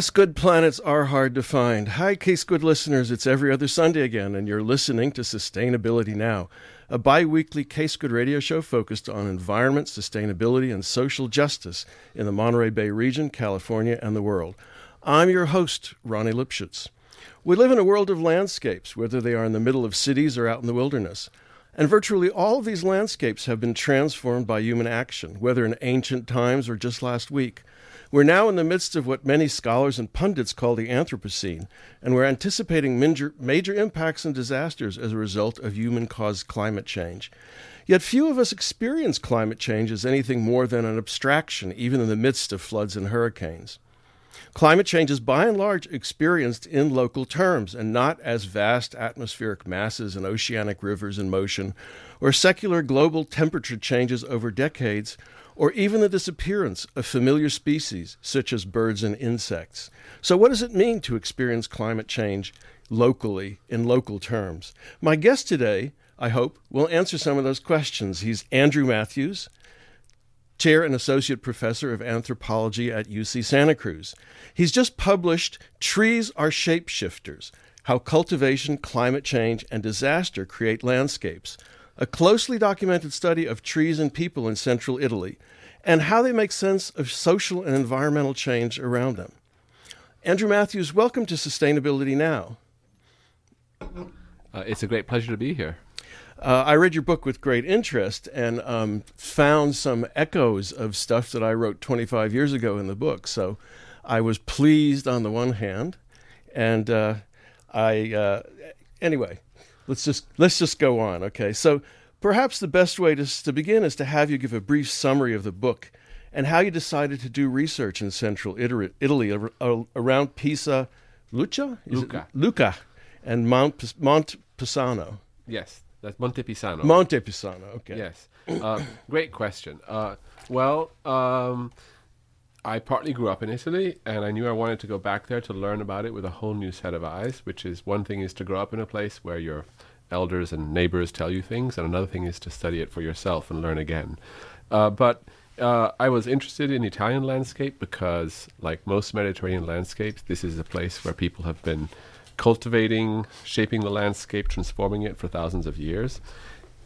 Yes, good planets are hard to find. Hi, KZSC listeners. It's every other Sunday again, and you're listening to Sustainability Now, a bi weekly KZSC radio show focused on environment, sustainability, and social justice in the Monterey Bay region, California, and the world. I'm your host, Ronnie Lipschutz. We live in a world of landscapes, whether they are in the middle of cities or out in the wilderness. And virtually all of these landscapes have been transformed by human action, whether in ancient times or just last week. We're now in the midst of what many scholars and pundits call the Anthropocene, and we're anticipating major, major impacts and disasters as a result of human caused climate change. Yet few of us experience climate change as anything more than an abstraction, even in the midst of floods and hurricanes. Climate change is by and large experienced in local terms and not as vast atmospheric masses and oceanic rivers in motion, or secular global temperature changes over decades, or even the disappearance of familiar species such as birds and insects. So, what does it mean to experience climate change locally in local terms? My guest today, I hope, will answer some of those questions. He's Andrew Matthews, chair and associate professor of anthropology at UC Santa Cruz. He's just published Trees Are Shapeshifters How Cultivation, Climate Change, and Disaster Create Landscapes a closely documented study of trees and people in central Italy, and how they make sense of social and environmental change around them. Andrew Matthews, welcome to Sustainability Now. Uh, it's a great pleasure to be here. Uh, I read your book with great interest and um, found some echoes of stuff that I wrote 25 years ago in the book. So I was pleased on the one hand, and uh, I uh, anyway let's just let's just go on. Okay, so perhaps the best way to, to begin is to have you give a brief summary of the book and how you decided to do research in central Italy around Pisa, Lucca, Lucca, and Mount Mont Pisano. Yes, that's Monte Pisano. Monte Pisano. Okay. Yes. Uh, great question. Uh, well. Um, I partly grew up in Italy, and I knew I wanted to go back there to learn about it with a whole new set of eyes. Which is one thing is to grow up in a place where your elders and neighbors tell you things, and another thing is to study it for yourself and learn again. Uh, but uh, I was interested in Italian landscape because, like most Mediterranean landscapes, this is a place where people have been cultivating, shaping the landscape, transforming it for thousands of years.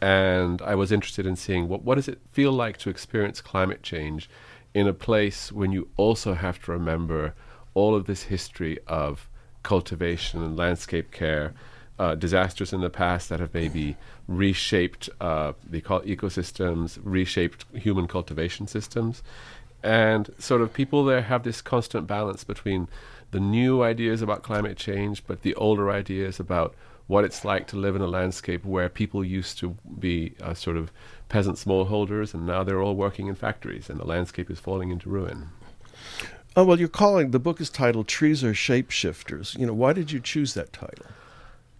And I was interested in seeing what what does it feel like to experience climate change in a place when you also have to remember all of this history of cultivation and landscape care, uh, disasters in the past that have maybe reshaped uh, the ecosystems, reshaped human cultivation systems. And sort of people there have this constant balance between the new ideas about climate change, but the older ideas about what it's like to live in a landscape where people used to be uh, sort of peasant smallholders, and now they're all working in factories, and the landscape is falling into ruin. Oh well, you're calling the book is titled "Trees Are Shapeshifters." You know, why did you choose that title?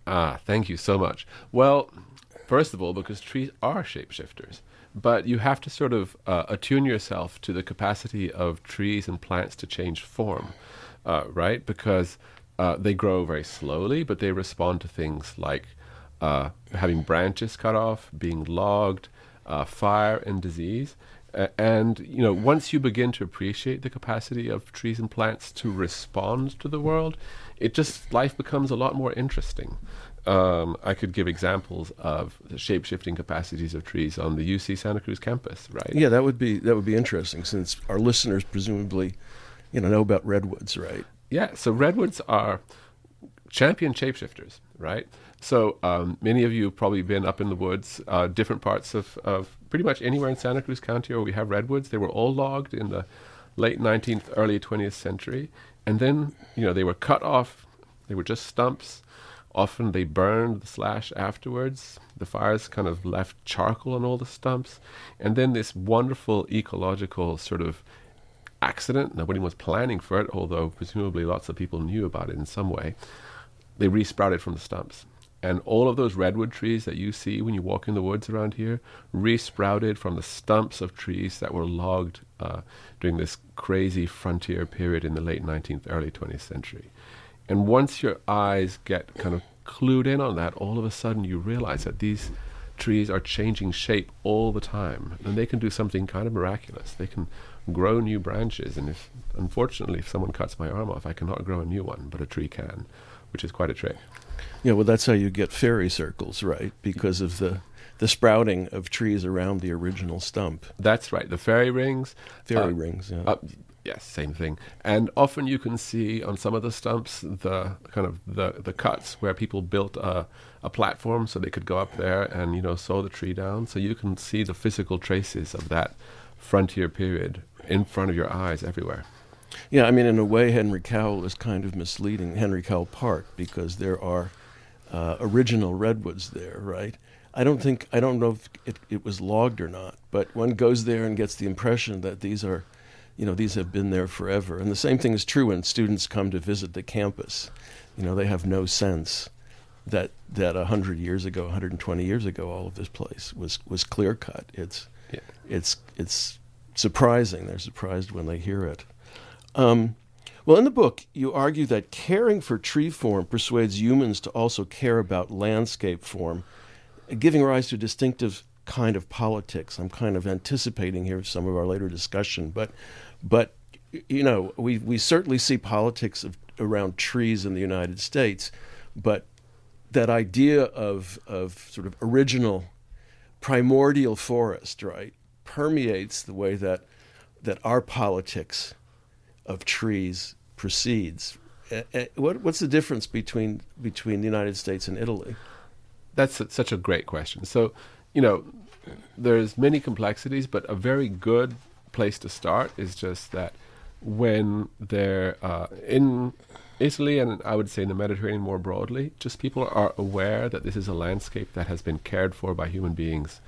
Ah, thank you so much. Well, first of all, because trees are shapeshifters, but you have to sort of uh, attune yourself to the capacity of trees and plants to change form, uh, right? Because uh, they grow very slowly, but they respond to things like uh, having branches cut off, being logged, uh, fire, and disease. and you know, once you begin to appreciate the capacity of trees and plants to respond to the world, it just life becomes a lot more interesting. Um, I could give examples of the shape-shifting capacities of trees on the UC Santa Cruz campus, right? Yeah, that would be that would be interesting since our listeners presumably, you know, know about redwoods, right? Yeah, so redwoods are champion shapeshifters, right? So um, many of you have probably been up in the woods, uh, different parts of, of pretty much anywhere in Santa Cruz County where we have redwoods. They were all logged in the late 19th, early 20th century. And then, you know, they were cut off. They were just stumps. Often they burned the slash afterwards. The fires kind of left charcoal on all the stumps. And then this wonderful ecological sort of accident. Nobody was planning for it, although presumably lots of people knew about it in some way. They resprouted from the stumps. And all of those redwood trees that you see when you walk in the woods around here resprouted from the stumps of trees that were logged uh, during this crazy frontier period in the late 19th, early 20th century. And once your eyes get kind of clued in on that, all of a sudden you realize that these trees are changing shape all the time, and they can do something kind of miraculous. They can grow new branches, and if unfortunately, if someone cuts my arm off, I cannot grow a new one, but a tree can, which is quite a trick. Yeah, well, that's how you get fairy circles, right? Because of the the sprouting of trees around the original stump. That's right. The fairy rings. Fairy uh, rings. Yeah. Uh, yes, same thing. And often you can see on some of the stumps the kind of the the cuts where people built a a platform so they could go up there and you know saw the tree down. So you can see the physical traces of that frontier period in front of your eyes everywhere. Yeah, I mean, in a way, Henry Cowell is kind of misleading Henry Cowell Park because there are uh, original redwoods there, right? I don't think I don't know if it, it was logged or not, but one goes there and gets the impression that these are, you know, these have been there forever. And the same thing is true when students come to visit the campus. You know, they have no sense that that hundred years ago, 120 years ago, all of this place was was clear cut. It's yeah. it's it's surprising. They're surprised when they hear it. Um, well, in the book, you argue that caring for tree form persuades humans to also care about landscape form, giving rise to a distinctive kind of politics. I'm kind of anticipating here some of our later discussion, but, but you know, we we certainly see politics of, around trees in the United States, but that idea of of sort of original, primordial forest, right, permeates the way that that our politics of trees proceeds. Uh, uh, what, what's the difference between between the United States and Italy? That's such a great question. So, you know, there's many complexities, but a very good place to start is just that when they're uh, in Italy and I would say in the Mediterranean more broadly, just people are aware that this is a landscape that has been cared for by human beings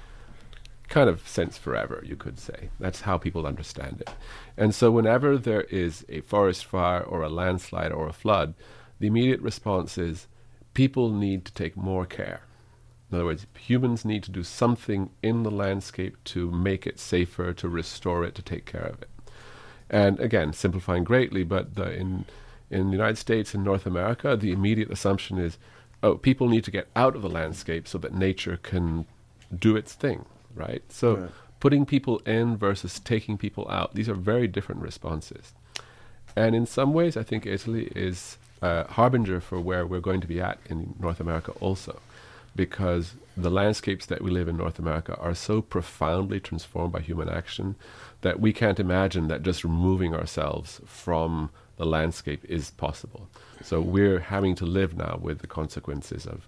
kind of since forever, you could say. That's how people understand it. And so, whenever there is a forest fire or a landslide or a flood, the immediate response is people need to take more care. In other words, humans need to do something in the landscape to make it safer, to restore it, to take care of it. And again, simplifying greatly, but the, in in the United States and North America, the immediate assumption is, oh, people need to get out of the landscape so that nature can do its thing right? So right. putting people in versus taking people out, these are very different responses. And in some ways, I think Italy is a harbinger for where we're going to be at in North America also, because the landscapes that we live in North America are so profoundly transformed by human action that we can't imagine that just removing ourselves from the landscape is possible. So we're having to live now with the consequences of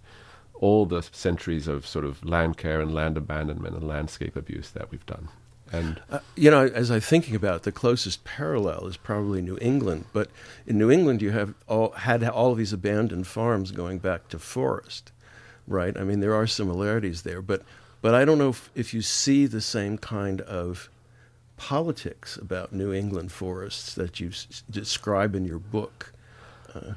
all the centuries of sort of land care and land abandonment and landscape abuse that we've done. And uh, you know, as I'm thinking about it, the closest parallel is probably New England. But in New England, you have all had all of these abandoned farms going back to forest, right? I mean, there are similarities there, but but I don't know if, if you see the same kind of politics about New England forests that you s- describe in your book. Uh,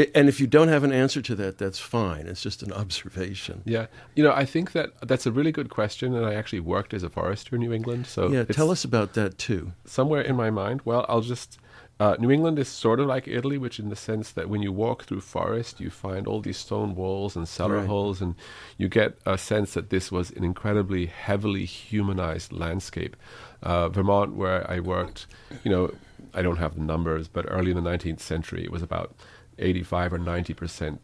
it, and if you don't have an answer to that, that's fine. It's just an observation. Yeah, you know, I think that that's a really good question, and I actually worked as a forester in New England. So yeah, tell us about that too. Somewhere in my mind, well, I'll just. Uh, New England is sort of like Italy, which in the sense that when you walk through forest, you find all these stone walls and cellar right. holes, and you get a sense that this was an incredibly heavily humanized landscape. Uh, Vermont, where I worked, you know, I don't have the numbers, but early in the 19th century, it was about 85 or 90 percent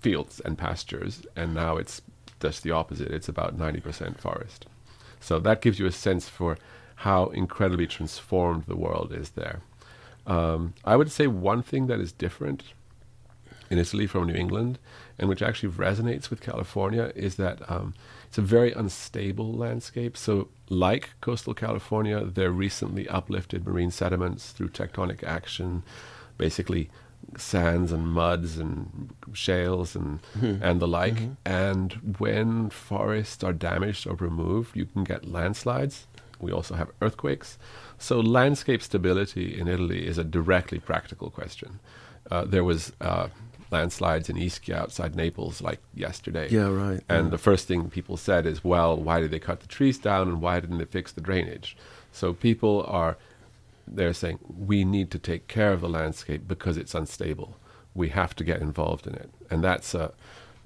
fields and pastures, and now it's just the opposite. It's about 90 percent forest. So that gives you a sense for how incredibly transformed the world is there. Um, I would say one thing that is different in Italy from New England, and which actually resonates with California, is that um, it's a very unstable landscape. So, like coastal California, they're recently uplifted marine sediments through tectonic action, basically sands and muds and shales and mm-hmm. and the like. Mm-hmm. And when forests are damaged or removed, you can get landslides. We also have earthquakes. So landscape stability in Italy is a directly practical question. Uh, there was uh, landslides in Ischia outside Naples like yesterday. Yeah, right. And yeah. the first thing people said is, well, why did they cut the trees down and why didn't they fix the drainage? So people are they're saying we need to take care of the landscape because it's unstable. We have to get involved in it, and that's a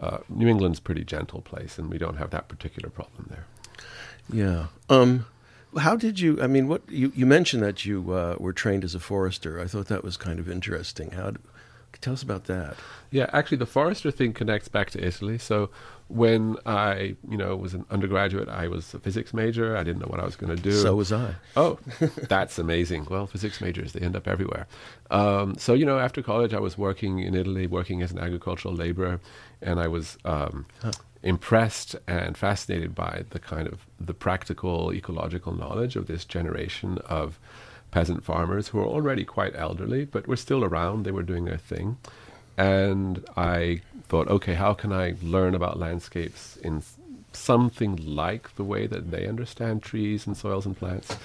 uh, New England's pretty gentle place, and we don't have that particular problem there. Yeah. Um, how did you? I mean, what you, you mentioned that you uh, were trained as a forester. I thought that was kind of interesting. How? Tell us about that. Yeah, actually, the forester thing connects back to Italy. So when I, you know, was an undergraduate, I was a physics major. I didn't know what I was going to do. So was I. Oh, that's amazing. Well, physics majors, they end up everywhere. Um, so, you know, after college, I was working in Italy, working as an agricultural laborer, and I was um, huh. impressed and fascinated by the kind of the practical ecological knowledge of this generation of peasant farmers who were already quite elderly, but were still around. They were doing their thing. And I thought, okay, how can I learn about landscapes in something like the way that they understand trees and soils and plants?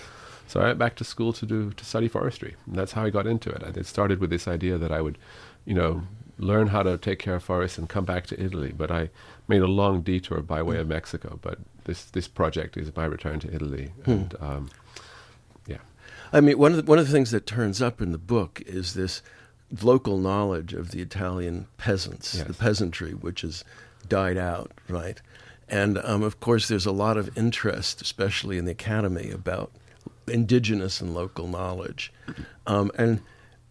So I went back to school to do to study forestry. And that's how I got into it. It started with this idea that I would, you know, learn how to take care of forests and come back to Italy. But I made a long detour by way of Mexico. But this this project is my return to Italy, hmm. and um, I mean, one of the, one of the things that turns up in the book is this local knowledge of the Italian peasants, yes. the peasantry, which has died out, right? And um, of course, there's a lot of interest, especially in the academy, about indigenous and local knowledge. Um, and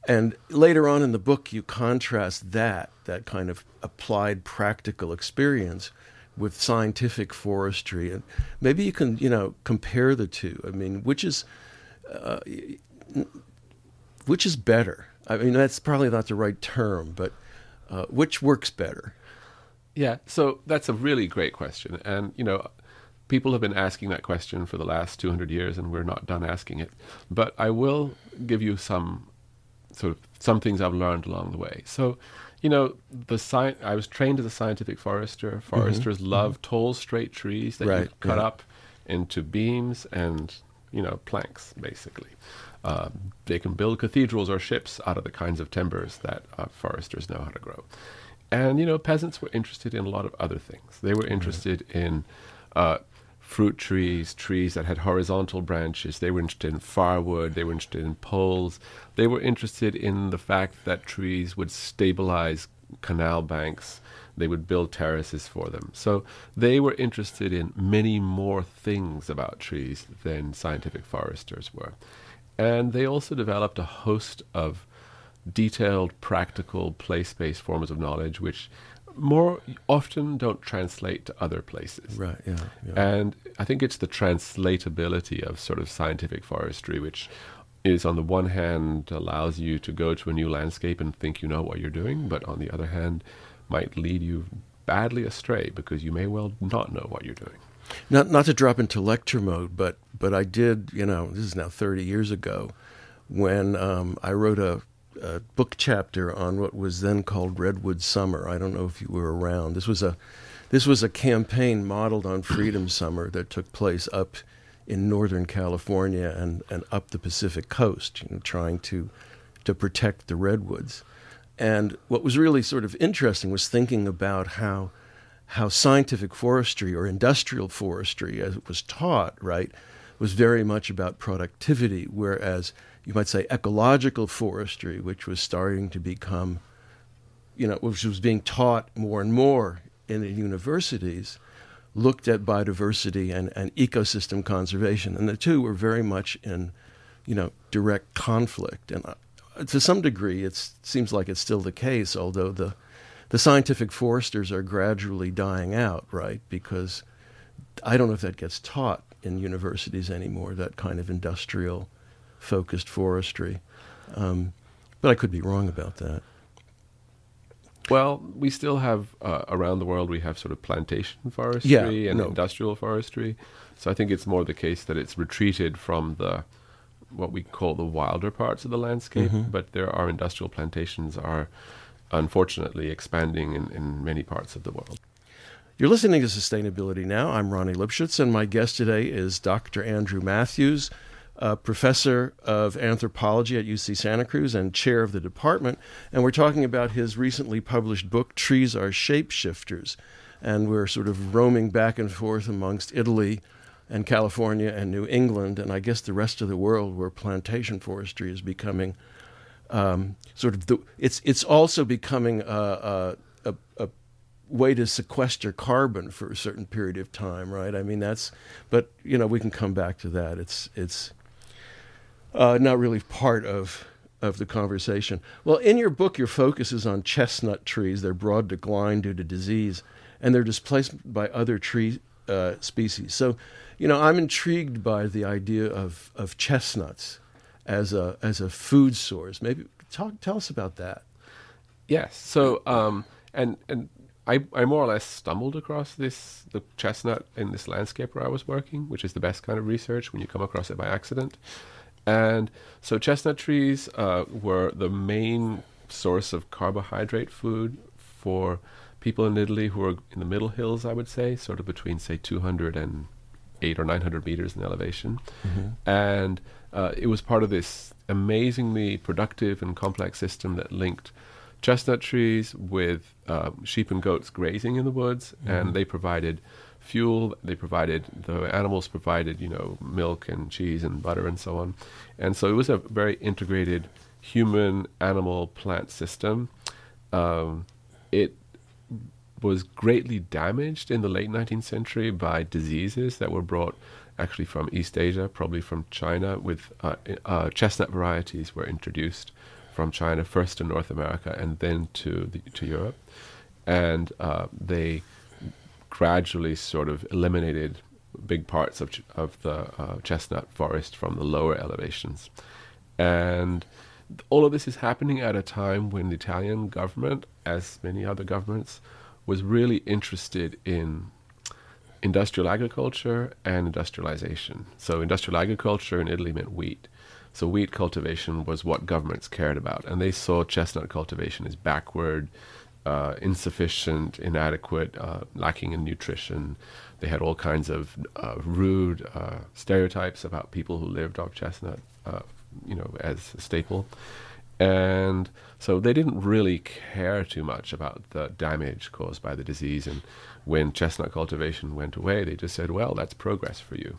and later on in the book, you contrast that that kind of applied practical experience with scientific forestry, and maybe you can you know compare the two. I mean, which is uh, which is better? I mean, that's probably not the right term, but uh, which works better? Yeah, so that's a really great question. And, you know, people have been asking that question for the last 200 years, and we're not done asking it. But I will give you some sort of some things I've learned along the way. So, you know, the sci- I was trained as a scientific forester. Mm-hmm. Foresters mm-hmm. love mm-hmm. tall, straight trees that right, you cut yeah. up into beams and you know, planks, basically. Uh, they can build cathedrals or ships out of the kinds of timbers that uh, foresters know how to grow. And, you know, peasants were interested in a lot of other things. They were interested mm-hmm. in uh, fruit trees, trees that had horizontal branches. They were interested in firewood. They were interested in poles. They were interested in the fact that trees would stabilize canal banks they would build terraces for them. So they were interested in many more things about trees than scientific foresters were. And they also developed a host of detailed, practical, place based forms of knowledge, which more often don't translate to other places. Right, yeah, yeah. And I think it's the translatability of sort of scientific forestry, which is on the one hand allows you to go to a new landscape and think you know what you're doing, but on the other hand, might lead you badly astray because you may well not know what you're doing. Not not to drop into lecture mode, but but I did. You know, this is now 30 years ago when um, I wrote a, a, book chapter on what was then called Redwood Summer. I don't know if you were around. This was a this was a campaign modeled on Freedom Summer that took place up in Northern California and, and up the Pacific coast, you know, trying to to protect the redwoods. And what was really sort of interesting was thinking about how how scientific forestry or industrial forestry, as it was taught, right, was very much about productivity, whereas you might say ecological forestry, which was starting to become, you know, which was being taught more and more in the universities, looked at biodiversity and, and ecosystem conservation. And the two were very much in, you know, direct conflict. And uh, to some degree, it seems like it's still the case, although the the scientific foresters are gradually dying out, right? Because I don't know if that gets taught in universities anymore, that kind of industrial focused forestry. Um, but I could be wrong about that. Well, we still have uh, around the world we have sort of plantation forestry yeah, and no. industrial forestry. So I think it's more the case that it's retreated from the what we call the wilder parts of the landscape, mm-hmm. but there are industrial plantations are unfortunately expanding in, in many parts of the world. You're listening to Sustainability Now. I'm Ronnie Lipschutz, and my guest today is Dr. Andrew Matthews, professor of anthropology at UC Santa Cruz and chair of the department. And we're talking about his recently published book, Trees Are Shapeshifters. And we're sort of roaming back and forth amongst Italy, and California and New England, and I guess the rest of the world where plantation forestry is becoming um, sort of the. It's it's also becoming a, a, a, way to sequester carbon for a certain period of time, right? I mean, that's, but you know, we can come back to that. It's it's uh, not really part of of the conversation. Well, in your book, your focus is on chestnut trees. Their broad decline due to disease, and their displacement by other tree uh, species. So, you know, I'm intrigued by the idea of of chestnuts as a as a food source. Maybe talk tell us about that. Yes. So, um, and and I, I more or less stumbled across this the chestnut in this landscape where I was working, which is the best kind of research when you come across it by accident. And so chestnut trees uh, were the main source of carbohydrate food for people in Italy who are in the middle hills, I would say, sort of between say 200 and eight or 900 meters in elevation. Mm-hmm. And uh, it was part of this amazingly productive and complex system that linked chestnut trees with uh, sheep and goats grazing in the woods, mm-hmm. and they provided fuel. They provided the animals provided you know milk and cheese and butter and so on, and so it was a very integrated human animal plant system. Um, it was greatly damaged in the late 19th century by diseases that were brought actually from East Asia, probably from China, with uh, uh, chestnut varieties were introduced from China first to North America and then to the, to Europe, and uh, they gradually sort of eliminated big parts of ch- of the uh, chestnut forest from the lower elevations, and all of this is happening at a time when the Italian government, as many other governments, was really interested in industrial agriculture and industrialization. So industrial agriculture in Italy meant wheat. So wheat cultivation was what governments cared about, and they saw chestnut cultivation as backward, uh, insufficient, inadequate, uh, lacking in nutrition. They had all kinds of uh, rude uh, stereotypes about people who lived off chestnut, uh, you know, as a staple. And so they didn't really care too much about the damage caused by the disease. And when chestnut cultivation went away, they just said, well, that's progress for you.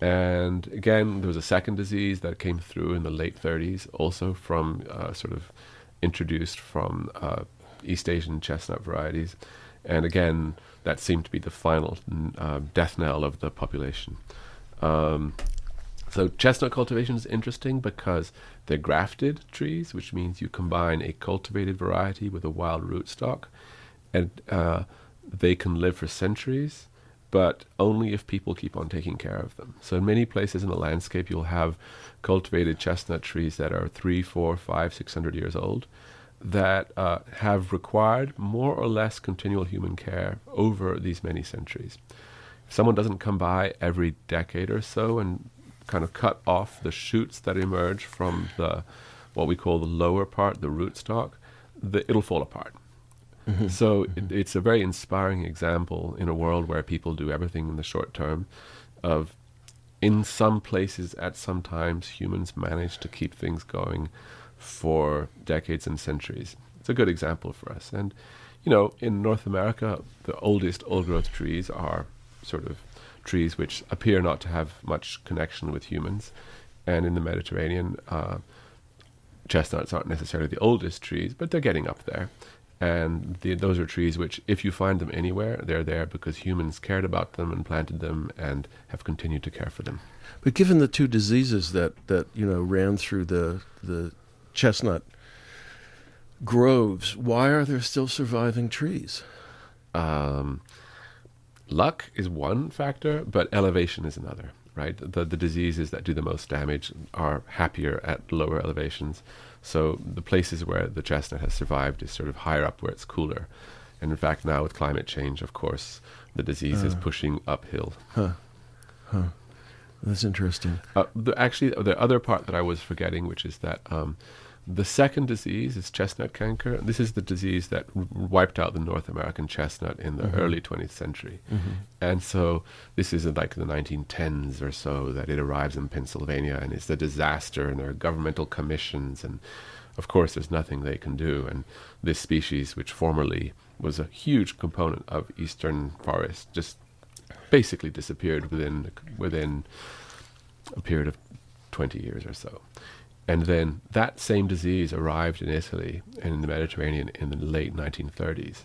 And again, there was a second disease that came through in the late 30s, also from uh, sort of introduced from uh, East Asian chestnut varieties. And again, that seemed to be the final uh, death knell of the population. Um, so, chestnut cultivation is interesting because they're grafted trees, which means you combine a cultivated variety with a wild rootstock, and uh, they can live for centuries but only if people keep on taking care of them. So in many places in the landscape, you'll have cultivated chestnut trees that are three, four, five, six hundred years old that uh, have required more or less continual human care over these many centuries. If someone doesn't come by every decade or so and kind of cut off the shoots that emerge from the what we call the lower part, the rootstock, the, it'll fall apart. Mm-hmm. So. It, it's a very inspiring example in a world where people do everything in the short term of in some places at some times humans manage to keep things going for decades and centuries. It's a good example for us. And you know, in North America, the oldest old growth trees are sort of trees which appear not to have much connection with humans. And in the Mediterranean, uh, chestnuts aren't necessarily the oldest trees, but they're getting up there. And the, those are trees which, if you find them anywhere, they're there because humans cared about them and planted them and have continued to care for them. But given the two diseases that, that you know ran through the the chestnut groves, why are there still surviving trees? Um, luck is one factor, but elevation is another. Right, the the diseases that do the most damage are happier at lower elevations. So the places where the chestnut has survived is sort of higher up where it's cooler. And in fact, now with climate change, of course, the disease uh, is pushing uphill. Huh. Huh. That's interesting. Uh, the, actually, the other part that I was forgetting, which is that um, the second disease is chestnut canker. This is the disease that wiped out the North American chestnut in the mm-hmm. early 20th century. Mm-hmm. And so this is like the 1910s or so that it arrives in Pennsylvania and it's a disaster and there are governmental commissions and of course there's nothing they can do and this species which formerly was a huge component of eastern forests just basically disappeared within within a period of 20 years or so. And then that same disease arrived in Italy and in the Mediterranean in the late 1930s.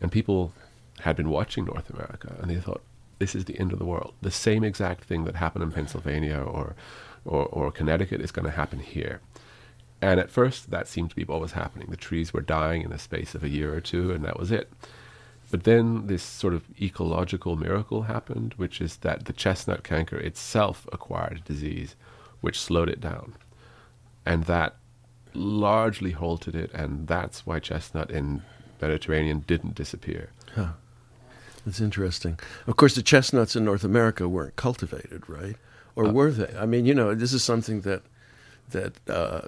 And people had been watching North America and they thought, this is the end of the world. The same exact thing that happened in Pennsylvania or, or, or Connecticut is going to happen here. And at first, that seemed to be what was happening. The trees were dying in the space of a year or two, and that was it. But then this sort of ecological miracle happened, which is that the chestnut canker itself acquired a disease which slowed it down. And that largely halted it, and that's why chestnut in Mediterranean didn't disappear. Huh. That's interesting. Of course, the chestnuts in North America weren't cultivated, right? Or uh, were they? I mean, you know, this is something that that uh,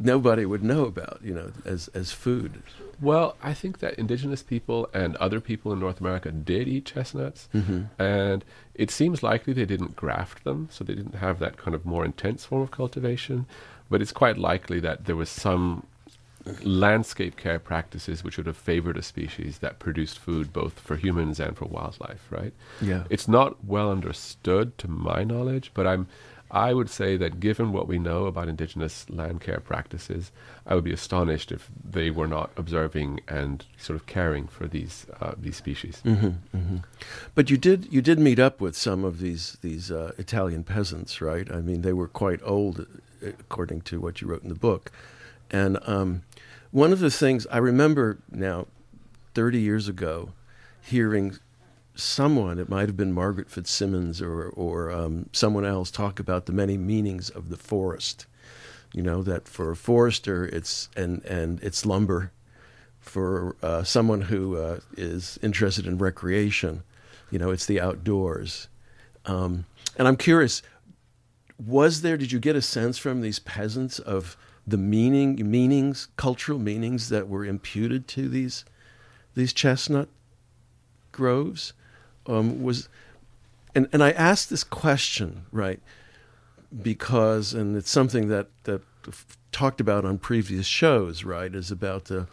nobody would know about, you know, as as food. Well, I think that indigenous people and other people in North America did eat chestnuts, mm-hmm. and it seems likely they didn't graft them, so they didn't have that kind of more intense form of cultivation. But it's quite likely that there was some landscape care practices which would have favored a species that produced food both for humans and for wildlife, right? Yeah. It's not well understood to my knowledge, but I'm I would say that given what we know about indigenous land care practices, I would be astonished if they were not observing and sort of caring for these uh, these species. Mm-hmm, mm-hmm. But you did you did meet up with some of these these uh, Italian peasants, right? I mean, they were quite old, according to what you wrote in the book, and um, one of the things I remember now, thirty years ago, hearing someone, it might have been Margaret Fitzsimmons or, or um, someone else, talk about the many meanings of the forest. You know, that for a forester, it's, and, and it's lumber. For uh, someone who uh, is interested in recreation, you know, it's the outdoors. Um, and I'm curious, was there, did you get a sense from these peasants of the meaning, meanings, cultural meanings that were imputed to these, these chestnut groves? Um, was, and and I asked this question right because, and it's something that that talked about on previous shows, right? Is about the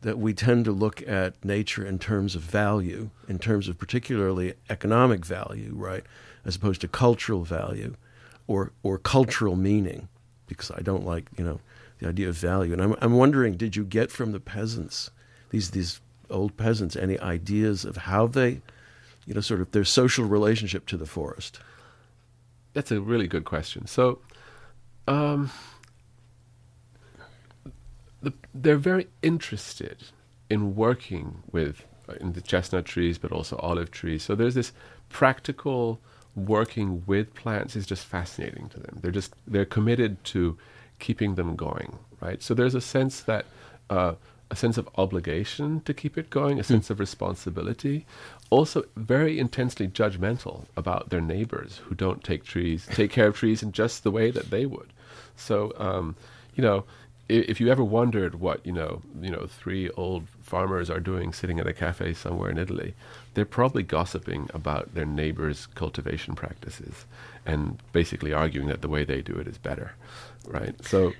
that we tend to look at nature in terms of value, in terms of particularly economic value, right, as opposed to cultural value, or or cultural meaning, because I don't like you know the idea of value. And I'm I'm wondering, did you get from the peasants, these these old peasants, any ideas of how they you know, sort of their social relationship to the forest? That's a really good question. So, um, the, they're very interested in working with uh, in the chestnut trees, but also olive trees. So there's this practical working with plants is just fascinating to them. They're just they're committed to keeping them going, right? So there's a sense that uh, a sense of obligation to keep it going, a sense mm. of responsibility, also very intensely judgmental about their neighbors who don't take trees, take care of trees in just the way that they would. So, um, you know, if, if you ever wondered what you know, you know, three old farmers are doing sitting at a cafe somewhere in Italy, they're probably gossiping about their neighbors' cultivation practices and basically arguing that the way they do it is better, right? So,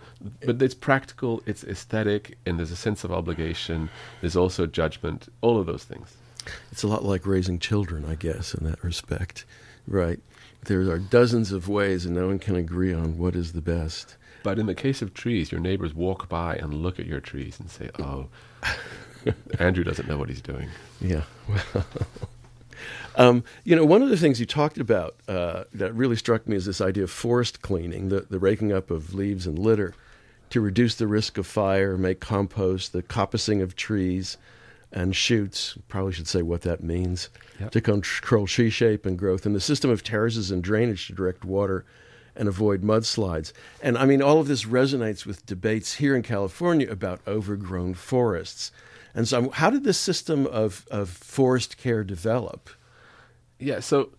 but it's practical, it's aesthetic, and there's a sense of obligation. There's also judgment, all of those things. It's a lot like raising children, I guess, in that respect, right? There are dozens of ways, and no one can agree on what is the best. But in the case of trees, your neighbors walk by and look at your trees and say, "Oh, Andrew doesn't know what he's doing." Yeah. Well, um, you know, one of the things you talked about uh, that really struck me is this idea of forest cleaning, the, the raking up of leaves and litter to reduce the risk of fire, make compost, the coppicing of trees and shoots. Probably should say what that means yep. to control tree shape and growth, and the system of terraces and drainage to direct water and avoid mudslides. And I mean, all of this resonates with debates here in California about overgrown forests. And so, how did this system of, of forest care develop? Yeah, so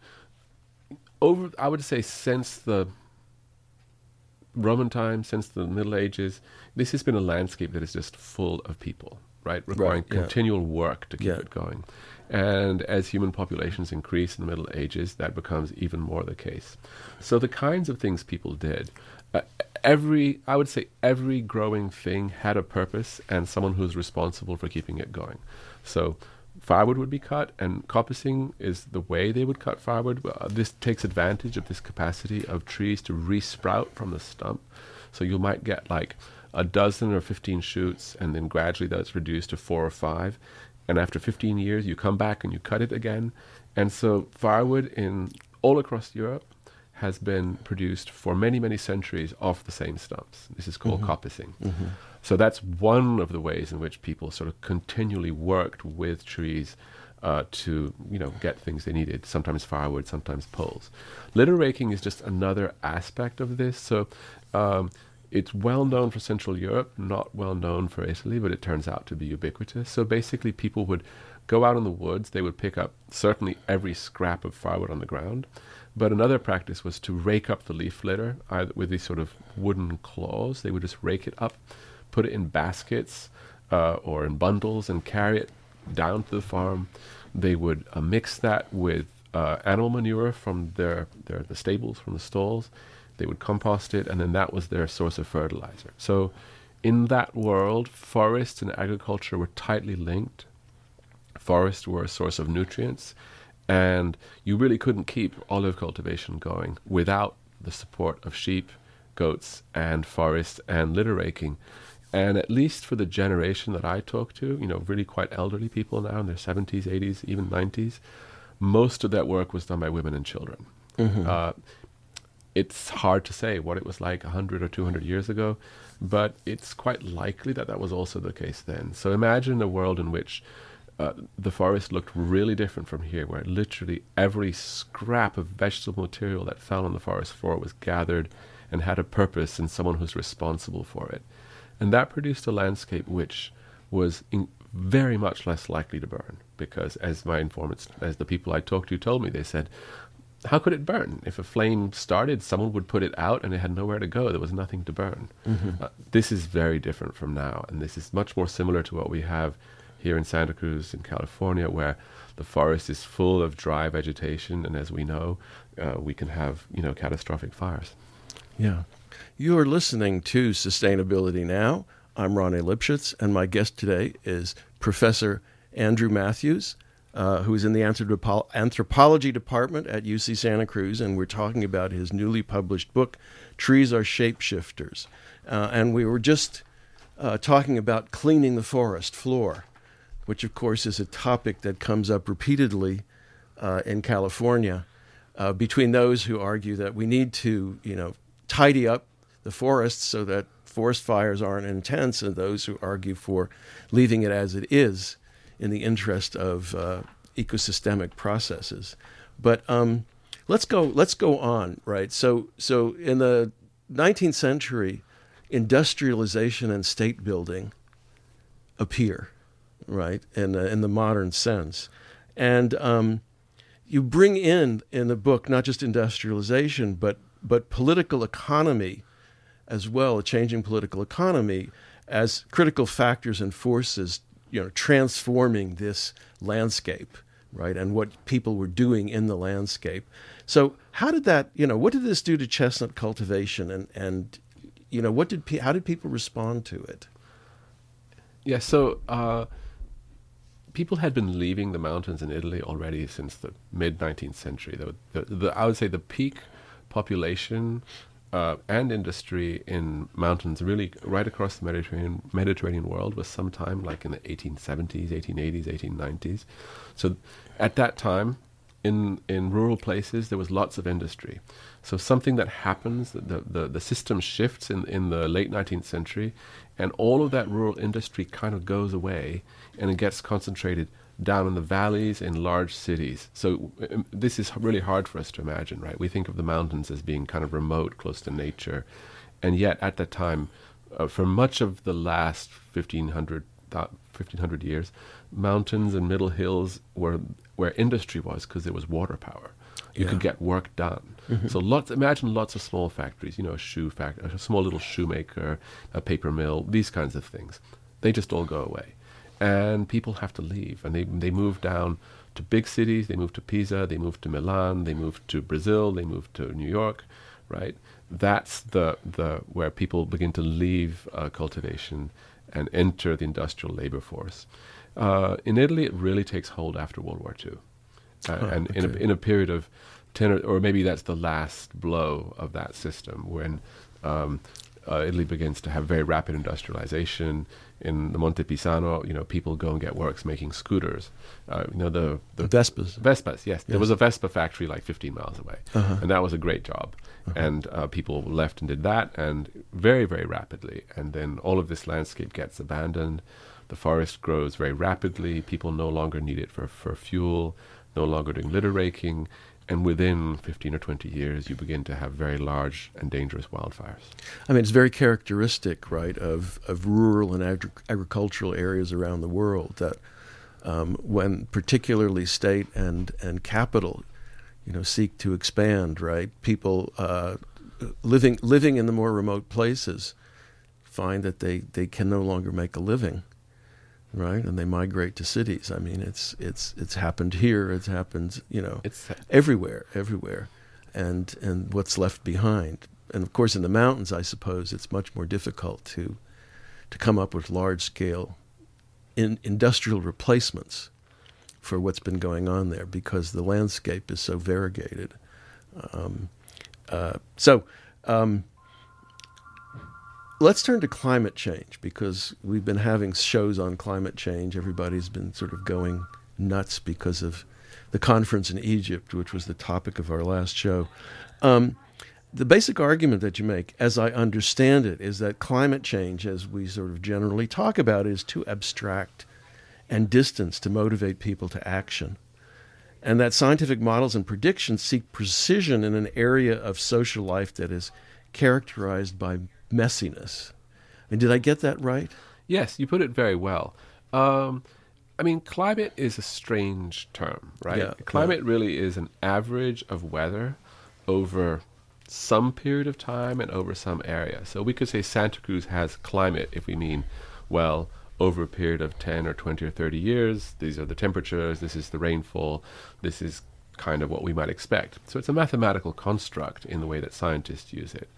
over, I would say, since the Roman times, since the Middle Ages, this has been a landscape that is just full of people, right? Requiring right, yeah. continual work to keep yeah. it going. And as human populations increase in the Middle Ages, that becomes even more the case. So the kinds of things people did, uh, every I would say every growing thing had a purpose and someone who's responsible for keeping it going. So firewood would be cut, and coppicing is the way they would cut firewood. Uh, this takes advantage of this capacity of trees to resprout from the stump. So you might get like a dozen or 15 shoots, and then gradually that's reduced to four or five and after 15 years you come back and you cut it again. And so firewood in all across Europe has been produced for many, many centuries off the same stumps. This is called mm-hmm. coppicing. Mm-hmm. So that's one of the ways in which people sort of continually worked with trees uh, to you know get things they needed. Sometimes firewood, sometimes poles. Litter raking is just another aspect of this. So um, it's well known for Central Europe, not well known for Italy, but it turns out to be ubiquitous. So basically, people would go out in the woods. They would pick up certainly every scrap of firewood on the ground. But another practice was to rake up the leaf litter either with these sort of wooden claws. They would just rake it up, put it in baskets uh, or in bundles, and carry it down to the farm. They would uh, mix that with uh, animal manure from their, their the stables, from the stalls. They would compost it, and then that was their source of fertilizer. So, in that world, forests and agriculture were tightly linked. Forests were a source of nutrients, and you really couldn't keep olive cultivation going without the support of sheep, goats, and forests and litter raking. And at least for the generation that I talk to, you know, really quite elderly people now in their 70s, 80s, even 90s, most of that work was done by women and children. Mm-hmm. Uh, it's hard to say what it was like 100 or 200 years ago, but it's quite likely that that was also the case then. So imagine a world in which uh, the forest looked really different from here, where literally every scrap of vegetable material that fell on the forest floor was gathered and had a purpose and someone who's responsible for it. And that produced a landscape which was very much less likely to burn because, as my informants, as the people I talked to told me, they said, how could it burn? If a flame started, someone would put it out and it had nowhere to go. There was nothing to burn. Mm-hmm. Uh, this is very different from now, and this is much more similar to what we have here in Santa Cruz in California, where the forest is full of dry vegetation, and as we know, uh, we can have you know catastrophic fires. Yeah. You are listening to Sustainability Now. I'm Ronnie Lipschutz, and my guest today is Professor Andrew Matthews, uh, who is in the anthropology department at UC Santa Cruz, and we're talking about his newly published book, Trees Are Shapeshifters. Uh, and we were just uh, talking about cleaning the forest floor, which, of course, is a topic that comes up repeatedly uh, in California. Uh, between those who argue that we need to, you know, tidy up the forests so that forest fires aren't intense, and those who argue for leaving it as it is in the interest of uh, ecosystemic processes. But um, let's go. Let's go on. Right. So so in the 19th century, industrialization and state building appear, right, in the, in the modern sense, and um, you bring in in the book not just industrialization, but but political economy as well, a changing political economy as critical factors and forces, you know, transforming this landscape, right, and what people were doing in the landscape. So, how did that, you know, what did this do to chestnut cultivation, and and you know, what did pe- how did people respond to it? Yeah, so uh, people had been leaving the mountains in Italy already since the mid 19th century. The, the, the, I would say the peak population uh, and industry in mountains really right across the Mediterranean Mediterranean world was sometime like in the 1870s, 1880s, 1890s. So at that time, in in rural places, there was lots of industry. So something that happens, the the, the system shifts in in the late 19th century, and all of that rural industry kind of goes away, and it gets concentrated down in the valleys in large cities. So um, this is really hard for us to imagine, right? We think of the mountains as being kind of remote, close to nature, and yet at that time, uh, for much of the last 1500, 1500 years, mountains and middle hills were where industry was because there was water power. You yeah. could get work done. Mm-hmm. So lots. Imagine lots of small factories. You know, a shoe factory, a small little shoemaker, a paper mill, these kinds of things. They just all go away and people have to leave, and they they move down to big cities. They move to Pisa. They move to Milan. They move to Brazil. They move to New York, right? That's the the where people begin to leave uh, cultivation and enter the industrial labor force. Uh, in Italy, it really takes hold after World War II, uh, oh, and okay. in a, in a period of ten or, or, maybe that's the last blow of that system when. Um, uh, Italy begins to have very rapid industrialization. In the Monte Pisano, you know, people go and get works making scooters. Uh, you know, the, the Vespas. Vespas, yes. yes. There was a Vespa factory like 15 miles away, uh-huh. and that was a great job. Uh-huh. And uh, people left and did that, and very, very rapidly. And then all of this landscape gets abandoned. The forest grows very rapidly. People no longer need it for, for fuel, no longer doing litter raking and within 15 or 20 years you begin to have very large and dangerous wildfires. I mean it's very characteristic right of, of rural and agri- agricultural areas around the world that um, when particularly state and, and capital you know seek to expand right people uh, living living in the more remote places find that they, they can no longer make a living right? And they migrate to cities. I mean, it's it's it's happened here. It's happened, you know, it's everywhere, everywhere, and and what's left behind. And of course, in the mountains, I suppose it's much more difficult to to come up with large scale in industrial replacements for what's been going on there because the landscape is so variegated. Um, uh, so. Um, let's turn to climate change because we've been having shows on climate change. Everybody's been sort of going nuts because of the conference in Egypt, which was the topic of our last show. Um, the basic argument that you make, as I understand it, is that climate change, as we sort of generally talk about it, is too abstract and distant to motivate people to action. And that scientific models and predictions seek precision in an area of social life that is characterized by messiness. Mean, did I get that right? Yes, you put it very well. Um, I mean, climate is a strange term, right? Yeah, climate yeah. really is an average of weather over some period of time and over some area. So we could say Santa Cruz has climate if we mean, well, over a period of 10 or 20 or 30 years, these are the temperatures, this is the rainfall, this is kind of what we might expect. So it's a mathematical construct in the way that scientists use it.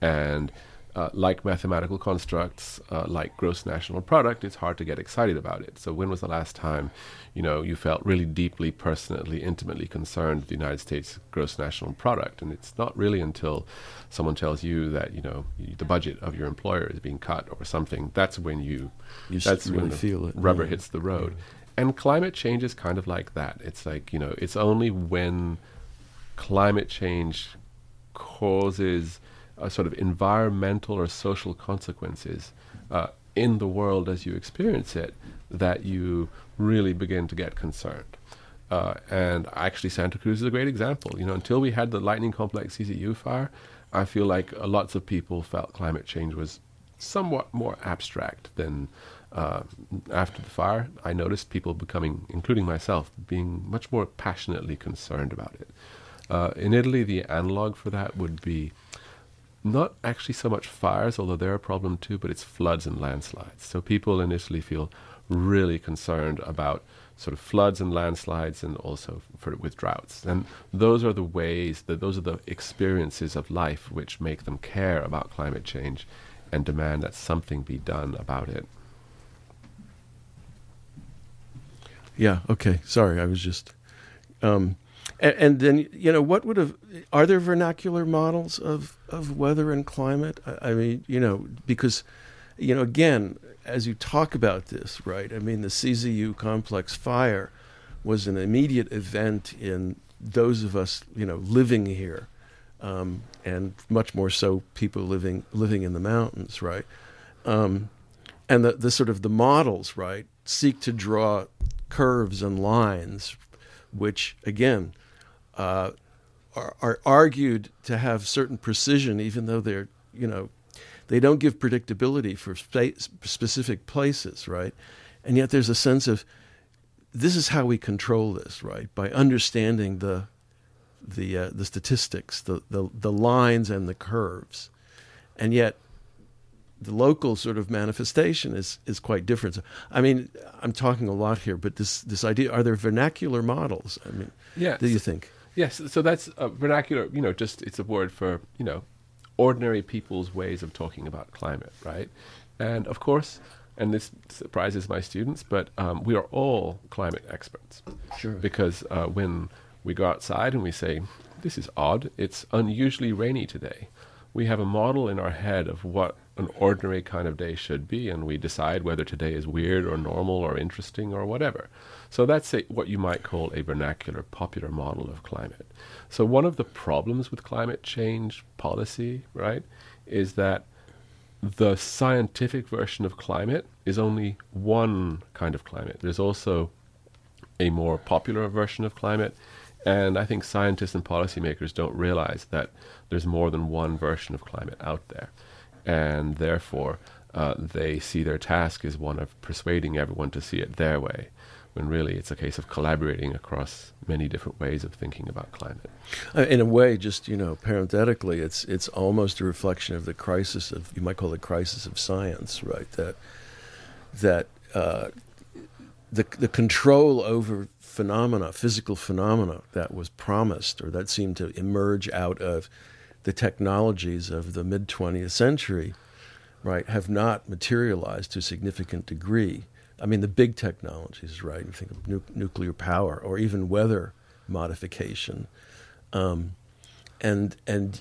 And uh, like mathematical constructs, uh, like gross national product, it's hard to get excited about it. So when was the last time, you know, you felt really deeply, personally, intimately concerned with the United States gross national product? And it's not really until someone tells you that, you know, the budget of your employer is being cut or something. That's when you, you that's really when the feel it. rubber yeah. hits the road. Yeah. And climate change is kind of like that. It's like, you know, it's only when climate change causes uh, sort of environmental or social consequences uh, in the world as you experience it that you really begin to get concerned. Uh, and actually, Santa Cruz is a great example. You know, until we had the lightning complex CZU fire, I feel like uh, lots of people felt climate change was somewhat more abstract than uh, after the fire. I noticed people becoming, including myself, being much more passionately concerned about it. Uh, in Italy, the analog for that would be not actually so much fires, although they're a problem too, but it's floods and landslides. So people in Italy feel really concerned about sort of floods and landslides and also for, with droughts. And those are the ways, that those are the experiences of life which make them care about climate change and demand that something be done about it. Yeah, okay. Sorry, I was just. Um, and, and, then you know what would have are there vernacular models of of weather and climate? I, I, mean, you know, because you know, again, as you talk about this, right? I mean, the CZU complex fire was an immediate event in those of us, you know, living here, um, and much more so people living living in the mountains, right? Um, and the the sort of the models, right, seek to draw curves and lines, which again uh, are, are argued to have certain precision, even though they're, you know, they don't give predictability for specific places, right? And yet there's a sense of this is how we control this, right? By understanding the the uh, the statistics, the, the the lines and the curves, and yet the local sort of manifestation is is quite different. So, I mean, I'm talking a lot here, but this this idea are there vernacular models? I mean, yeah. Do you think? Yes, so that's a vernacular, you know, just it's a word for, you know, ordinary people's ways of talking about climate, right? And of course, and this surprises my students, but um, we are all climate experts. Sure. Because uh, when we go outside and we say, this is odd, it's unusually rainy today. we have a model in our head of what an ordinary kind of day should be, and we decide whether today is weird or normal or interesting or whatever. So that's a, what you might call a vernacular, popular model of climate. So one of the problems with climate change policy, right, is that the scientific version of climate is only one kind of climate. There's also a more popular version of climate, and I think scientists and policymakers don't realize that there's more than one version of climate out there. And therefore, uh, they see their task as one of persuading everyone to see it their way, when really it's a case of collaborating across many different ways of thinking about climate. Uh, in a way, just you know, parenthetically, it's it's almost a reflection of the crisis of you might call it crisis of science, right? That that uh, the the control over phenomena, physical phenomena that was promised or that seemed to emerge out of the technologies of the mid 20th century, right, have not materialized to a significant degree. I mean, the big technologies, right? You think of nu- nuclear power or even weather modification, um, and and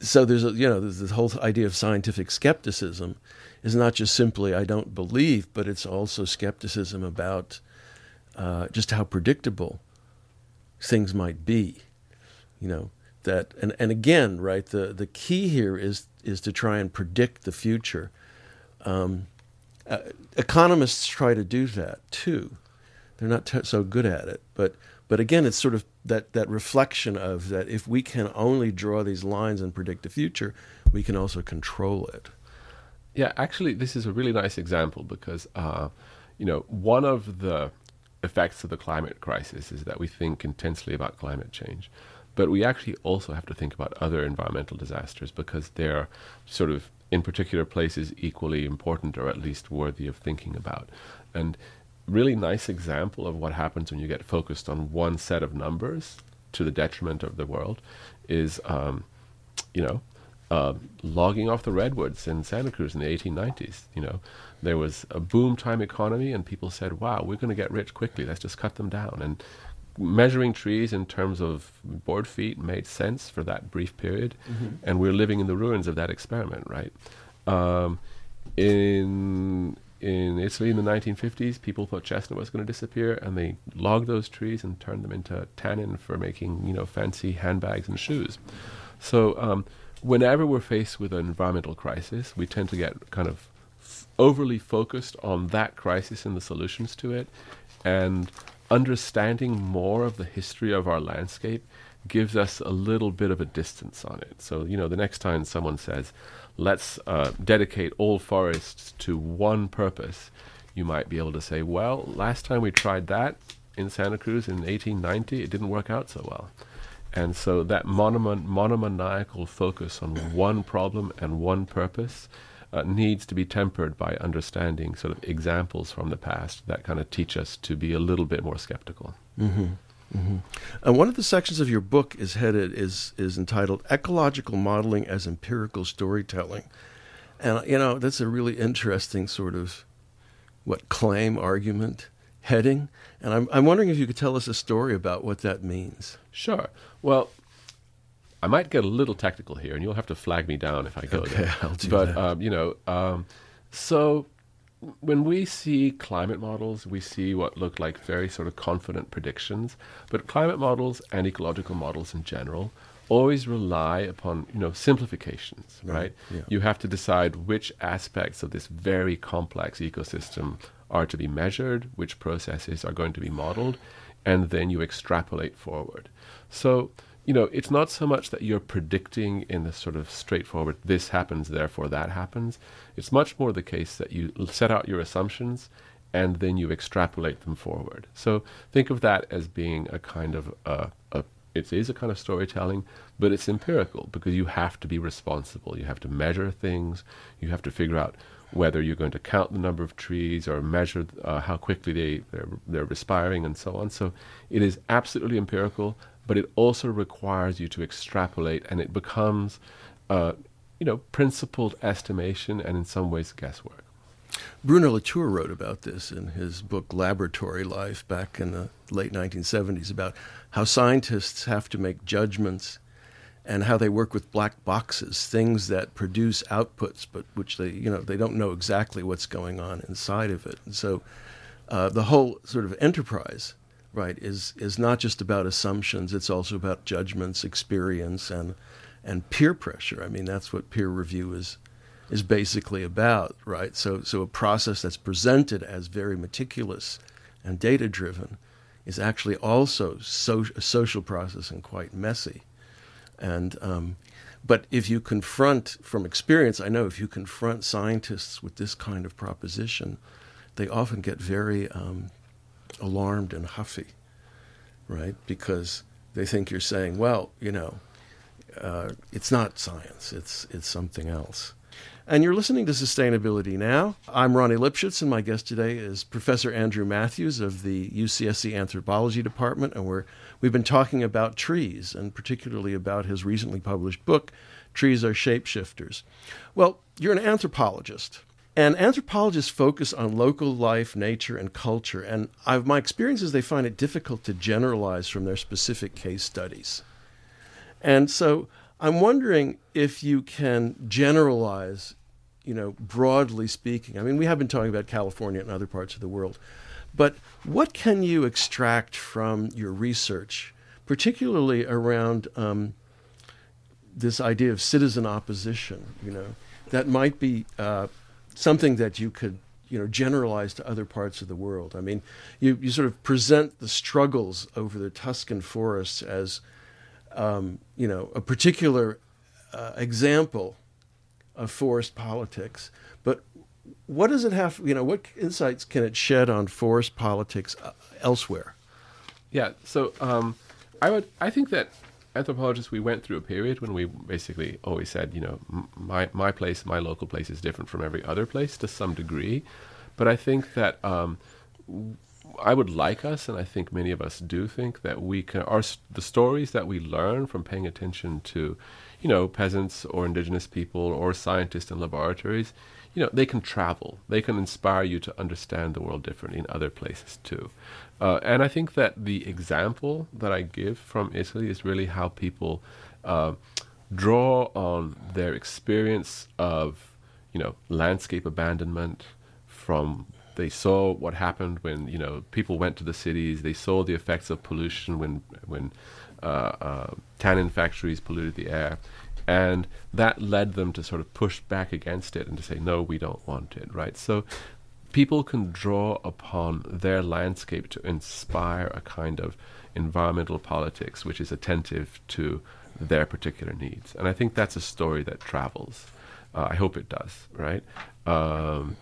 so there's a, you know there's this whole idea of scientific skepticism is not just simply I don't believe, but it's also skepticism about uh, just how predictable things might be. You know that, and, and again, right, the the key here is is to try and predict the future. Um, uh, economists try to do that too. They're not t- so good at it, but but again, it's sort of that that reflection of that. If we can only draw these lines and predict the future, we can also control it. Yeah, actually, this is a really nice example because, uh, you know, one of the effects of the climate crisis is that we think intensely about climate change. But we actually also have to think about other environmental disasters because they're sort of, in particular places, equally important or at least worthy of thinking about. And really nice example of what happens when you get focused on one set of numbers to the detriment of the world is, um, you know, uh, logging off the redwoods in Santa Cruz in the 1890s. You know, there was a boom time economy, and people said, "Wow, we're going to get rich quickly. Let's just cut them down." And measuring trees in terms of board feet made sense for that brief period, mm-hmm. and we're living in the ruins of that experiment, right? Um, in in Italy in the 1950s, people thought chestnut was going to disappear, and they logged those trees and turned them into tannin for making, you know, fancy handbags and shoes. So um, whenever we're faced with an environmental crisis, we tend to get kind of f- overly focused on that crisis and the solutions to it, and understanding more of the history of our landscape gives us a little bit of a distance on it. So, you know, the next time someone says, let's uh, dedicate all forests to one purpose, you might be able to say, well, last time we tried that in Santa Cruz in 1890, it didn't work out so well. And so that monomaniacal focus on one problem and one purpose uh, needs to be tempered by understanding sort of examples from the past that kind of teach us to be a little bit more skeptical. Mm-hmm. Mm-hmm. And one of the sections of your book is headed is is entitled "Ecological Modeling as Empirical Storytelling," and you know that's a really interesting sort of what claim argument heading. And I'm, I'm wondering if you could tell us a story about what that means. Sure. Well, I might get a little technical here, and you'll have to flag me down if I go okay, there. I'll do but, that. Um, you know, um, so when we see climate models, we see what look like very sort of confident predictions. But climate models and ecological models in general always rely upon you know simplifications, right? right? Yeah. You have to decide which aspects of this very complex ecosystem are to be measured, which processes are going to be modeled, and then you extrapolate forward. So, you know, it's not so much that you're predicting in a sort of straightforward, this happens, therefore that happens. It's much more the case that you set out your assumptions and then you extrapolate them forward. So think of that as being a kind of a, a it is a kind of storytelling, but it's empirical because you have to be responsible. You have to measure things. You have to figure out whether you're going to count the number of trees or measure uh, how quickly they, they're, they're respiring and so on. So it is absolutely empirical, but it also requires you to extrapolate and it becomes, uh, you know, principled estimation and in some ways guesswork. Bruno Latour wrote about this in his book Laboratory Life back in the late 1970s about how scientists have to make judgments and how they work with black boxes, things that produce outputs, but which they, you know, they don't know exactly what's going on inside of it. And so uh, the whole sort of enterprise, right, is, is not just about assumptions, it's also about judgments, experience, and, and peer pressure. I mean, that's what peer review is, is basically about, right? So, so a process that's presented as very meticulous and data driven is actually also so, a social process and quite messy. And um, but if you confront from experience, I know if you confront scientists with this kind of proposition, they often get very um, alarmed and huffy, right? Because they think you're saying, well, you know, uh, it's not science; it's it's something else. And you're listening to Sustainability Now. I'm Ronnie Lipschutz, and my guest today is Professor Andrew Matthews of the UCSC Anthropology Department, and we're We've been talking about trees, and particularly about his recently published book, Trees Are Shapeshifters. Well, you're an anthropologist, and anthropologists focus on local life, nature, and culture. And I've, my experience is they find it difficult to generalize from their specific case studies. And so I'm wondering if you can generalize, you know, broadly speaking. I mean, we have been talking about California and other parts of the world, but what can you extract from your research, particularly around um, this idea of citizen opposition? You know, that might be uh, something that you could you know generalize to other parts of the world. I mean, you you sort of present the struggles over the Tuscan forests as um, you know a particular uh, example of forest politics, but what does it have? You know, what insights can it shed on forest politics uh, elsewhere? Yeah, so um, I would I think that anthropologists we went through a period when we basically always said, you know, my my place, my local place is different from every other place to some degree, but I think that um, I would like us, and I think many of us do think that we can. Our the stories that we learn from paying attention to, you know, peasants or indigenous people or scientists in laboratories you know, they can travel. They can inspire you to understand the world differently in other places too. Uh, and I think that the example that I give from Italy is really how people uh, draw on their experience of, you know, landscape abandonment from they saw what happened when you know people went to the cities. They saw the effects of pollution when when uh, uh tannin factories polluted the air, and that led them to sort of push back against it and to say, no, we don't want it, right? So people can draw upon their landscape to inspire a kind of environmental politics which is attentive to their particular needs. And I think that's a story that travels. Uh, I hope it does, right? Um,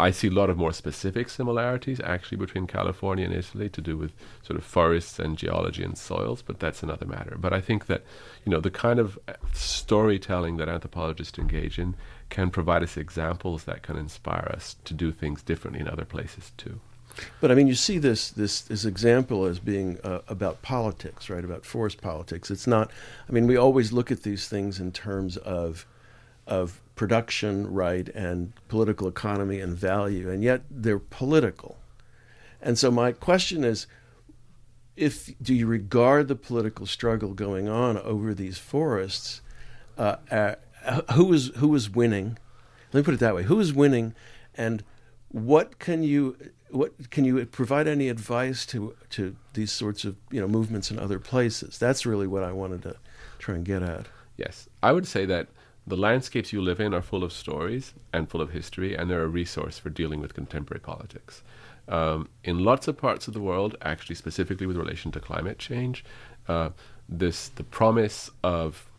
I see a lot of more specific similarities actually between California and Italy to do with sort of forests and geology and soils, but that's another matter. But I think that, you know, the kind of storytelling that anthropologists engage in can provide us examples that can inspire us to do things differently in other places too. But I mean, you see this this this example as being uh, about politics, right? About forest politics. It's not. I mean, we always look at these things in terms of of production right and political economy and value, and yet they're political. And so my question is if do you regard the political struggle going on over these forests uh, uh, who is who is winning? Let me put it that way. Who is winning and what can you what can you provide any advice to to these sorts of you know movements in other places? That's really what i wanted to try and get at. Yes. I would say that the landscapes you live in are full of stories and full of history, and they're a resource for dealing with contemporary politics. Um, in lots of parts of the world, actually specifically with relation to climate change, uh, this the promise of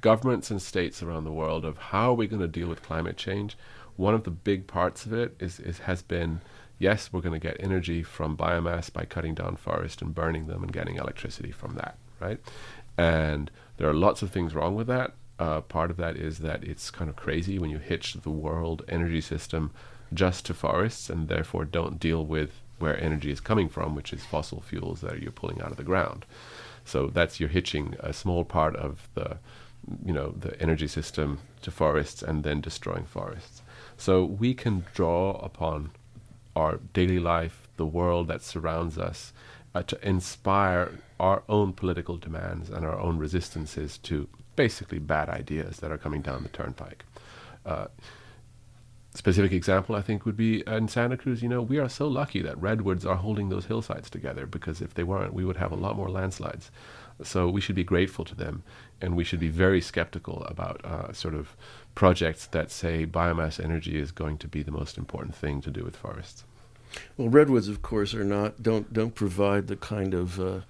governments and states around the world of how are we going to deal with climate change. One of the big parts of it is, is has been yes, we're going to get energy from biomass by cutting down forest and burning them and getting electricity from that, right? And there are lots of things wrong with that uh, part of that is that it's kind of crazy when you hitch the world energy system just to forests and therefore don't deal with where energy is coming from, which is fossil fuels that you're pulling out of the ground. So that's you're hitching a small part of the, you know, the energy system to forests and then destroying forests. So we can draw upon our daily life, the world that surrounds us, uh, to inspire our own political demands and our own resistances to basically bad ideas that are coming down the turnpike. Uh, specific example I think would be in Santa Cruz. You know, we are so lucky that redwoods are holding those hillsides together because if they weren't, we would have a lot more landslides. So we should be grateful to them, and we should be very skeptical about uh, sort of projects that say biomass energy is going to be the most important thing to do with forests. Well, redwoods, of course, are not don't don't provide the kind of uh,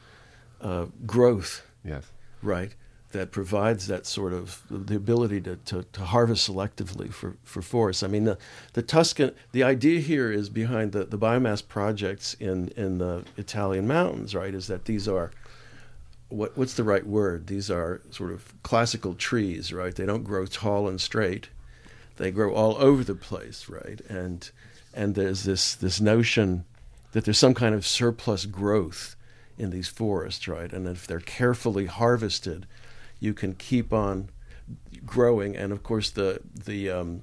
uh, growth. Yes. Right. That provides that sort of the ability to, to, to, harvest selectively for, for forests. I mean, the, the Tuscan, the idea here is behind the, the biomass projects in, in the Italian mountains, right, is that these are what what's the right word? These are sort of classical trees, right? They don't grow tall and straight. They grow all over the place, right? And and there's this this notion that there's some kind of surplus growth in these forests, right? And if they're carefully harvested, you can keep on growing. And of course, the the um,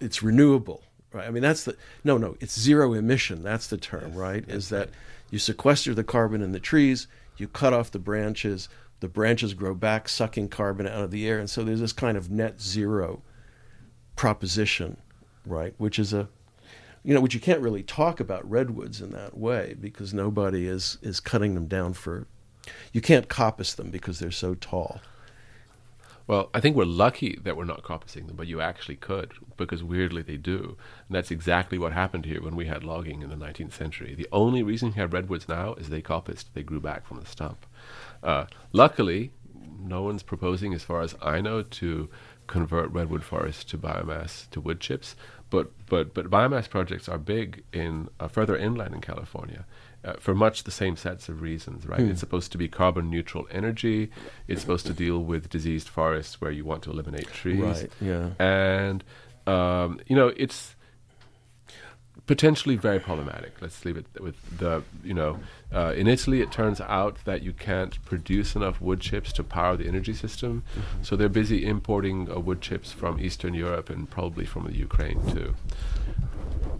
it's renewable, right? I mean, that's the no, no, it's zero emission. That's the term, yes, right? Is that you sequester the carbon in the trees, you cut off the branches, the branches grow back, sucking carbon out of the air. And so there's this kind of net zero proposition, right? Which is a, you know, which you can't really talk about redwoods in that way because nobody is, is cutting them down for, you can't coppice them because they're so tall. Well, I think we're lucky that we're not coppicing them, but you actually could, because weirdly they do. And that's exactly what happened here when we had logging in the 19th century. The only reason you have redwoods now is they coppiced, they grew back from the stump. Uh, luckily, no one's proposing, as far as I know, to convert redwood forests to biomass, to wood chips. But, but, but biomass projects are big in uh, further inland in California uh, for much the same sets of reasons, right? Hmm. It's supposed to be carbon neutral energy. It's supposed to deal with diseased forests where you want to eliminate trees. Right. Yeah. And um, you know, it's potentially very problematic. Let's leave it with the you know, uh, in Italy, it turns out that you can't produce enough wood chips to power the energy system, mm-hmm. so they're busy importing uh, wood chips from Eastern Europe and probably from the Ukraine too.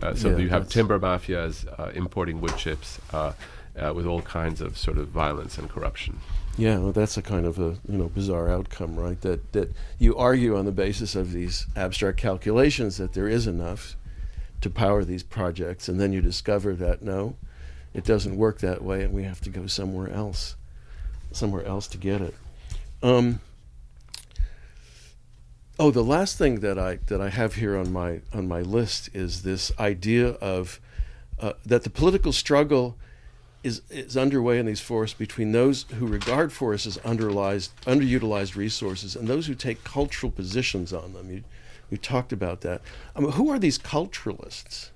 Uh, so yeah, you have timber mafias uh, importing wood chips uh, uh, with all kinds of sort of violence and corruption. Yeah, well, that's a kind of a you know bizarre outcome, right? That that you argue on the basis of these abstract calculations that there is enough to power these projects, and then you discover that no, it doesn't work that way, and we have to go somewhere else, somewhere else to get it. Um, Oh, the last thing that I that I have here on my on my list is this idea of uh, that the political struggle is is underway in these forests between those who regard forests as underutilized underutilized resources and those who take cultural positions on them. You you talked about that. I mean, who are these culturalists?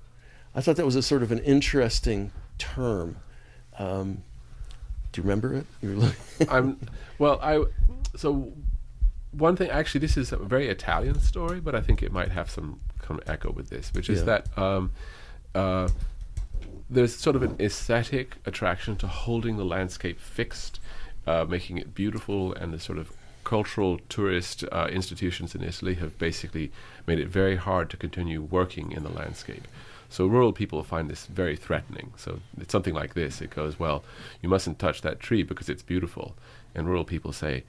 I thought that was a sort of an interesting term. Um, do you remember it? I'm well. I so one thing, actually, this is a very Italian story, but I think it might have some kind of echo with this, which is yeah. that um, uh, there's sort of an aesthetic attraction to holding the landscape fixed, uh, making it beautiful, and the sort of cultural tourist uh, institutions in Italy have basically made it very hard to continue working in the landscape. So rural people find this very threatening. So it's something like this. It goes, well, you mustn't touch that tree because it's beautiful. And rural people say,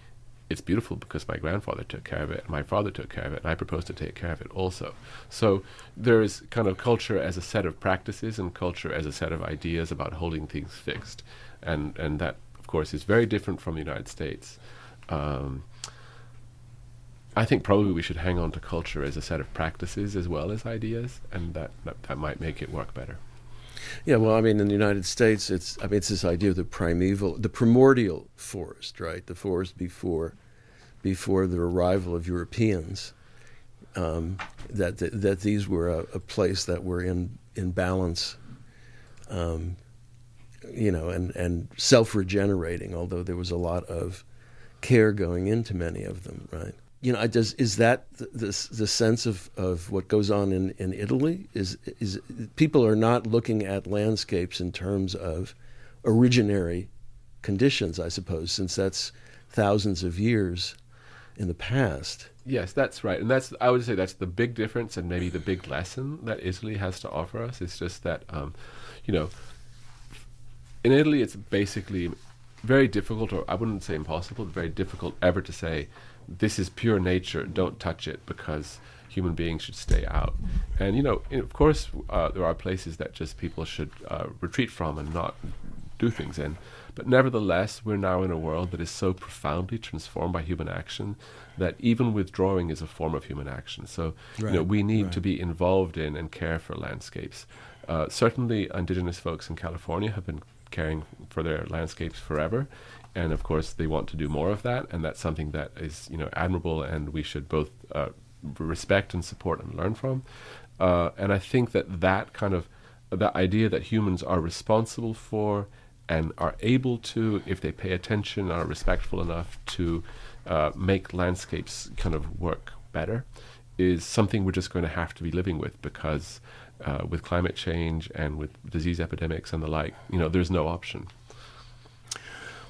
it's beautiful because my grandfather took care of it, and my father took care of it, and I propose to take care of it also. So there is kind of culture as a set of practices and culture as a set of ideas about holding things fixed, and and that of course is very different from the United States. Um, I think probably we should hang on to culture as a set of practices as well as ideas, and that, that, that might make it work better. Yeah, well, I mean, in the United States, it's I mean, it's this idea of the primeval, the primordial forest, right? The forest before, before the arrival of Europeans. Um, that, that, that these were a, a, place that were in in balance, um, you know, and and self regenerating. Although there was a lot of care going into many of them, right? You know, does is that the, the, the sense of, of what goes on in, in Italy? Is is people are not looking at landscapes in terms of originary conditions, I suppose, since that's thousands of years in the past. Yes, that's right, and that's I would say that's the big difference and maybe the big lesson that Italy has to offer us. It's just that, um, you know, in Italy, it's basically very difficult, or I wouldn't say impossible, but very difficult ever to say this is pure nature. Don't touch it because human beings should stay out. And you know, of course, uh, there are places that just people should uh, retreat from and not do things in. But nevertheless, we're now in a world that is so profoundly transformed by human action that even withdrawing is a form of human action. So, right, you know, we need right. to be involved in and care for landscapes. Uh, certainly, indigenous folks in California have been caring for their landscapes forever, and of course, they want to do more of that, and that's something that is, you know, admirable, and we should both uh, respect and support and learn from. Uh, and I think that that kind of that idea that humans are responsible for and are able to, if they pay attention, are respectful enough to uh, make landscapes kind of work better, is something we're just going to have to be living with because uh, with climate change and with disease epidemics and the like, you know, there's no option.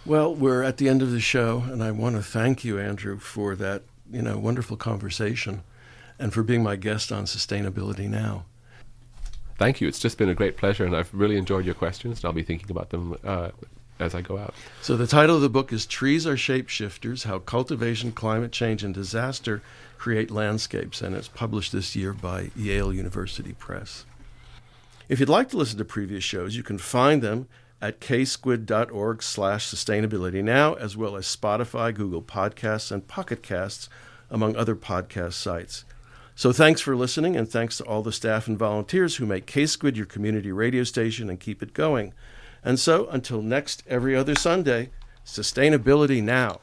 Well, we're at the end of the show, and I want to thank you, Andrew, for that you know wonderful conversation, and for being my guest on Sustainability Now thank you. It's just been a great pleasure, and I've really enjoyed your questions, and I'll be thinking about them uh, as I go out. So, the title of the book is Trees Are Shapeshifters How Cultivation, Climate Change, and Disaster Create Landscapes, and it's published this year by Yale University Press. If you'd like to listen to previous shows, you can find them at ksquid.org slash sustainability now, as well as Spotify, Google Podcasts, and Pocket Casts, among other podcast sites. So thanks for listening, and thanks to all the staff and volunteers who make K-Squid your community radio station and keep it going. And so, until next every other Sunday, sustainability now.